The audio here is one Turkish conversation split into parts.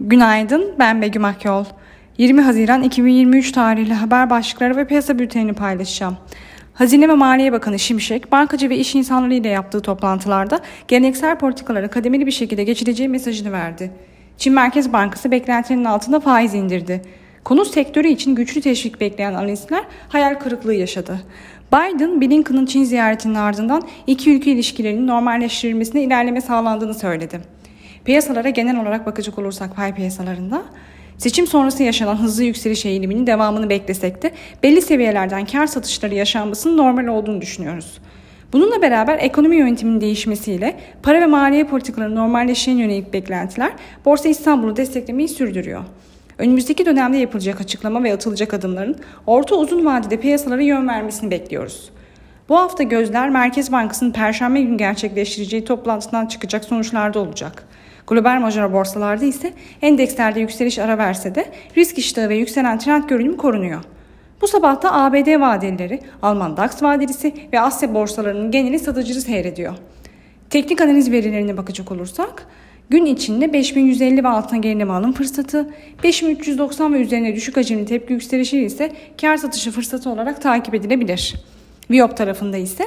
Günaydın, ben Begüm Akyol. 20 Haziran 2023 tarihli haber başlıkları ve piyasa bültenini paylaşacağım. Hazine ve Maliye Bakanı Şimşek, bankacı ve iş insanları ile yaptığı toplantılarda geleneksel politikalara kademeli bir şekilde geçileceği mesajını verdi. Çin Merkez Bankası beklentilerinin altında faiz indirdi. Konut sektörü için güçlü teşvik bekleyen analistler hayal kırıklığı yaşadı. Biden, Blinken'ın Çin ziyaretinin ardından iki ülke ilişkilerinin normalleştirilmesine ilerleme sağlandığını söyledi. Piyasalara genel olarak bakacak olursak pay piyasalarında Seçim sonrası yaşanan hızlı yükseliş eğiliminin devamını beklesek de belli seviyelerden kar satışları yaşanmasının normal olduğunu düşünüyoruz. Bununla beraber ekonomi yönetiminin değişmesiyle para ve maliye politikalarının normalleşeceğine yönelik beklentiler Borsa İstanbul'u desteklemeyi sürdürüyor. Önümüzdeki dönemde yapılacak açıklama ve atılacak adımların orta uzun vadede piyasalara yön vermesini bekliyoruz. Bu hafta gözler Merkez Bankası'nın Perşembe günü gerçekleştireceği toplantıdan çıkacak sonuçlarda olacak. Global major borsalarda ise endekslerde yükseliş ara verse de risk iştahı ve yükselen trend görünümü korunuyor. Bu sabah da ABD vadelileri, Alman DAX vadelisi ve Asya borsalarının geneli satıcılı seyrediyor. Teknik analiz verilerine bakacak olursak, gün içinde 5150 ve altına gerileme alım fırsatı, 5390 ve üzerine düşük hacimli tepki yükselişi ise kar satışı fırsatı olarak takip edilebilir. Viyop tarafında ise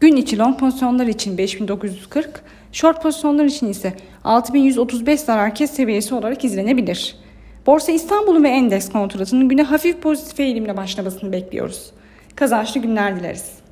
gün içi long pozisyonlar için 5940, short pozisyonlar için ise 6135 zarar kes seviyesi olarak izlenebilir. Borsa İstanbul'un ve endeks kontratının güne hafif pozitif eğilimle başlamasını bekliyoruz. Kazançlı günler dileriz.